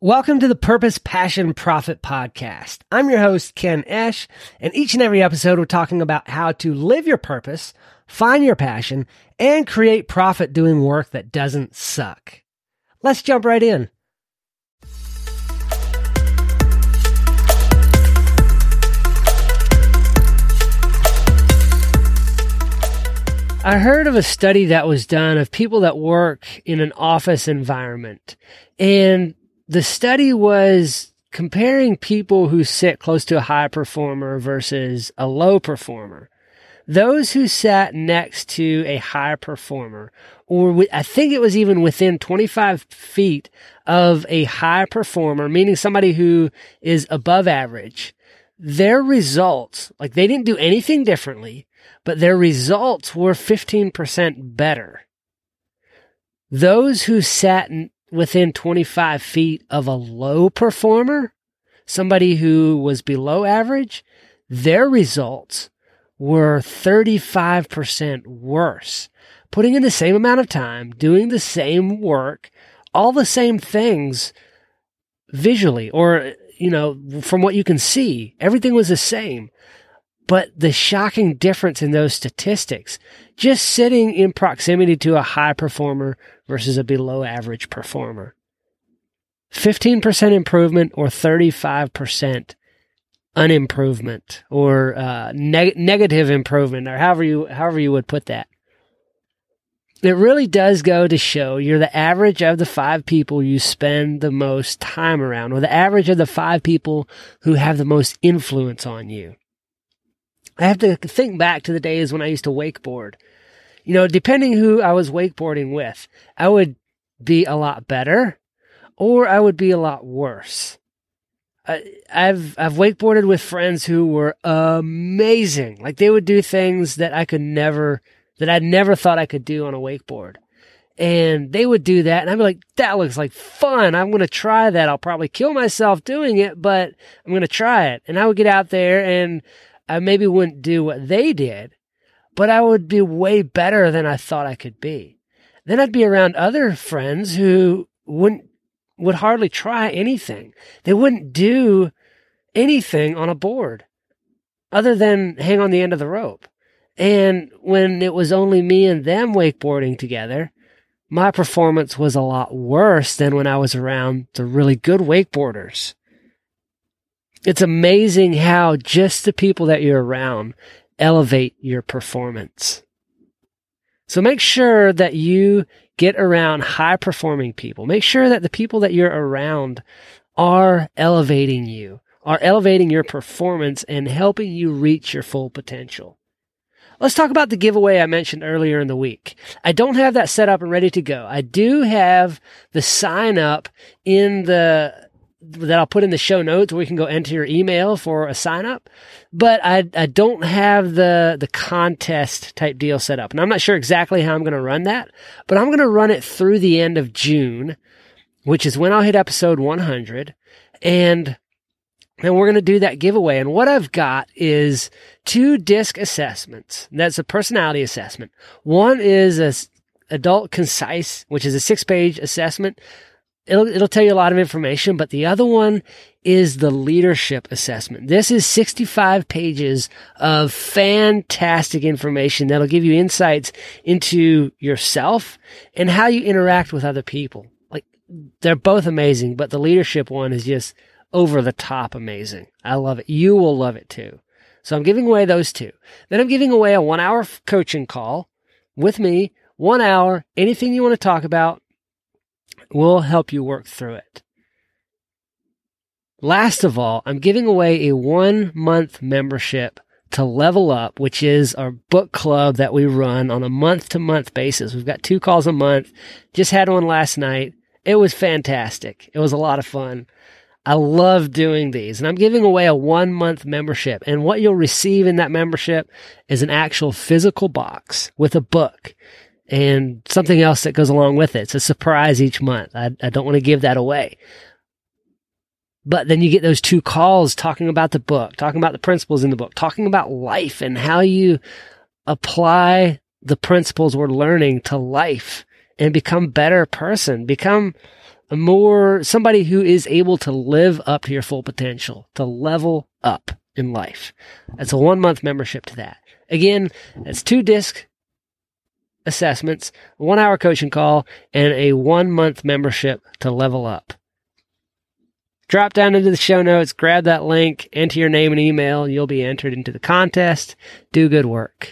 Welcome to the Purpose, Passion, Profit podcast. I'm your host, Ken Esch, and each and every episode we're talking about how to live your purpose, find your passion, and create profit doing work that doesn't suck. Let's jump right in. I heard of a study that was done of people that work in an office environment and the study was comparing people who sit close to a high performer versus a low performer. Those who sat next to a high performer, or I think it was even within 25 feet of a high performer, meaning somebody who is above average, their results, like they didn't do anything differently, but their results were 15% better. Those who sat within 25 feet of a low performer, somebody who was below average, their results were 35% worse. Putting in the same amount of time, doing the same work, all the same things visually, or, you know, from what you can see, everything was the same. But the shocking difference in those statistics, just sitting in proximity to a high performer versus a below average performer. 15% improvement or 35% unimprovement or uh, neg- negative improvement or however you however you would put that. It really does go to show you're the average of the five people you spend the most time around, or the average of the five people who have the most influence on you. I have to think back to the days when I used to wakeboard. You know, depending who I was wakeboarding with, I would be a lot better or I would be a lot worse. I, I've I've wakeboarded with friends who were amazing. Like they would do things that I could never that I never thought I could do on a wakeboard. And they would do that and I'd be like, that looks like fun. I'm going to try that. I'll probably kill myself doing it, but I'm going to try it. And I would get out there and I maybe wouldn't do what they did, but I would be way better than I thought I could be. Then I'd be around other friends who wouldn't, would hardly try anything. They wouldn't do anything on a board other than hang on the end of the rope. And when it was only me and them wakeboarding together, my performance was a lot worse than when I was around the really good wakeboarders it's amazing how just the people that you're around elevate your performance. So make sure that you get around high performing people. Make sure that the people that you're around are elevating you, are elevating your performance and helping you reach your full potential. Let's talk about the giveaway I mentioned earlier in the week. I don't have that set up and ready to go. I do have the sign up in the that I'll put in the show notes where you can go enter your email for a sign up. But I, I don't have the, the contest type deal set up. And I'm not sure exactly how I'm going to run that, but I'm going to run it through the end of June, which is when I'll hit episode 100. And and we're going to do that giveaway. And what I've got is two DISC assessments. That's a personality assessment. One is a adult concise, which is a six page assessment it'll it'll tell you a lot of information, but the other one is the leadership assessment. This is 65 pages of fantastic information that'll give you insights into yourself and how you interact with other people. Like they're both amazing, but the leadership one is just over the top amazing. I love it. You will love it too. So I'm giving away those two. Then I'm giving away a one hour coaching call with me, one hour, anything you want to talk about, We'll help you work through it. Last of all, I'm giving away a one month membership to Level Up, which is our book club that we run on a month to month basis. We've got two calls a month. Just had one last night. It was fantastic. It was a lot of fun. I love doing these and I'm giving away a one month membership. And what you'll receive in that membership is an actual physical box with a book and something else that goes along with it. It's a surprise each month. I, I don't want to give that away. But then you get those two calls talking about the book, talking about the principles in the book, talking about life and how you apply the principles we're learning to life and become better person, become a more somebody who is able to live up to your full potential, to level up in life. That's a one month membership to that. Again, that's two DISC assessments, one hour coaching call, and a one month membership to level up. Drop down into the show notes, grab that link, enter your name and email, you'll be entered into the contest. Do good work.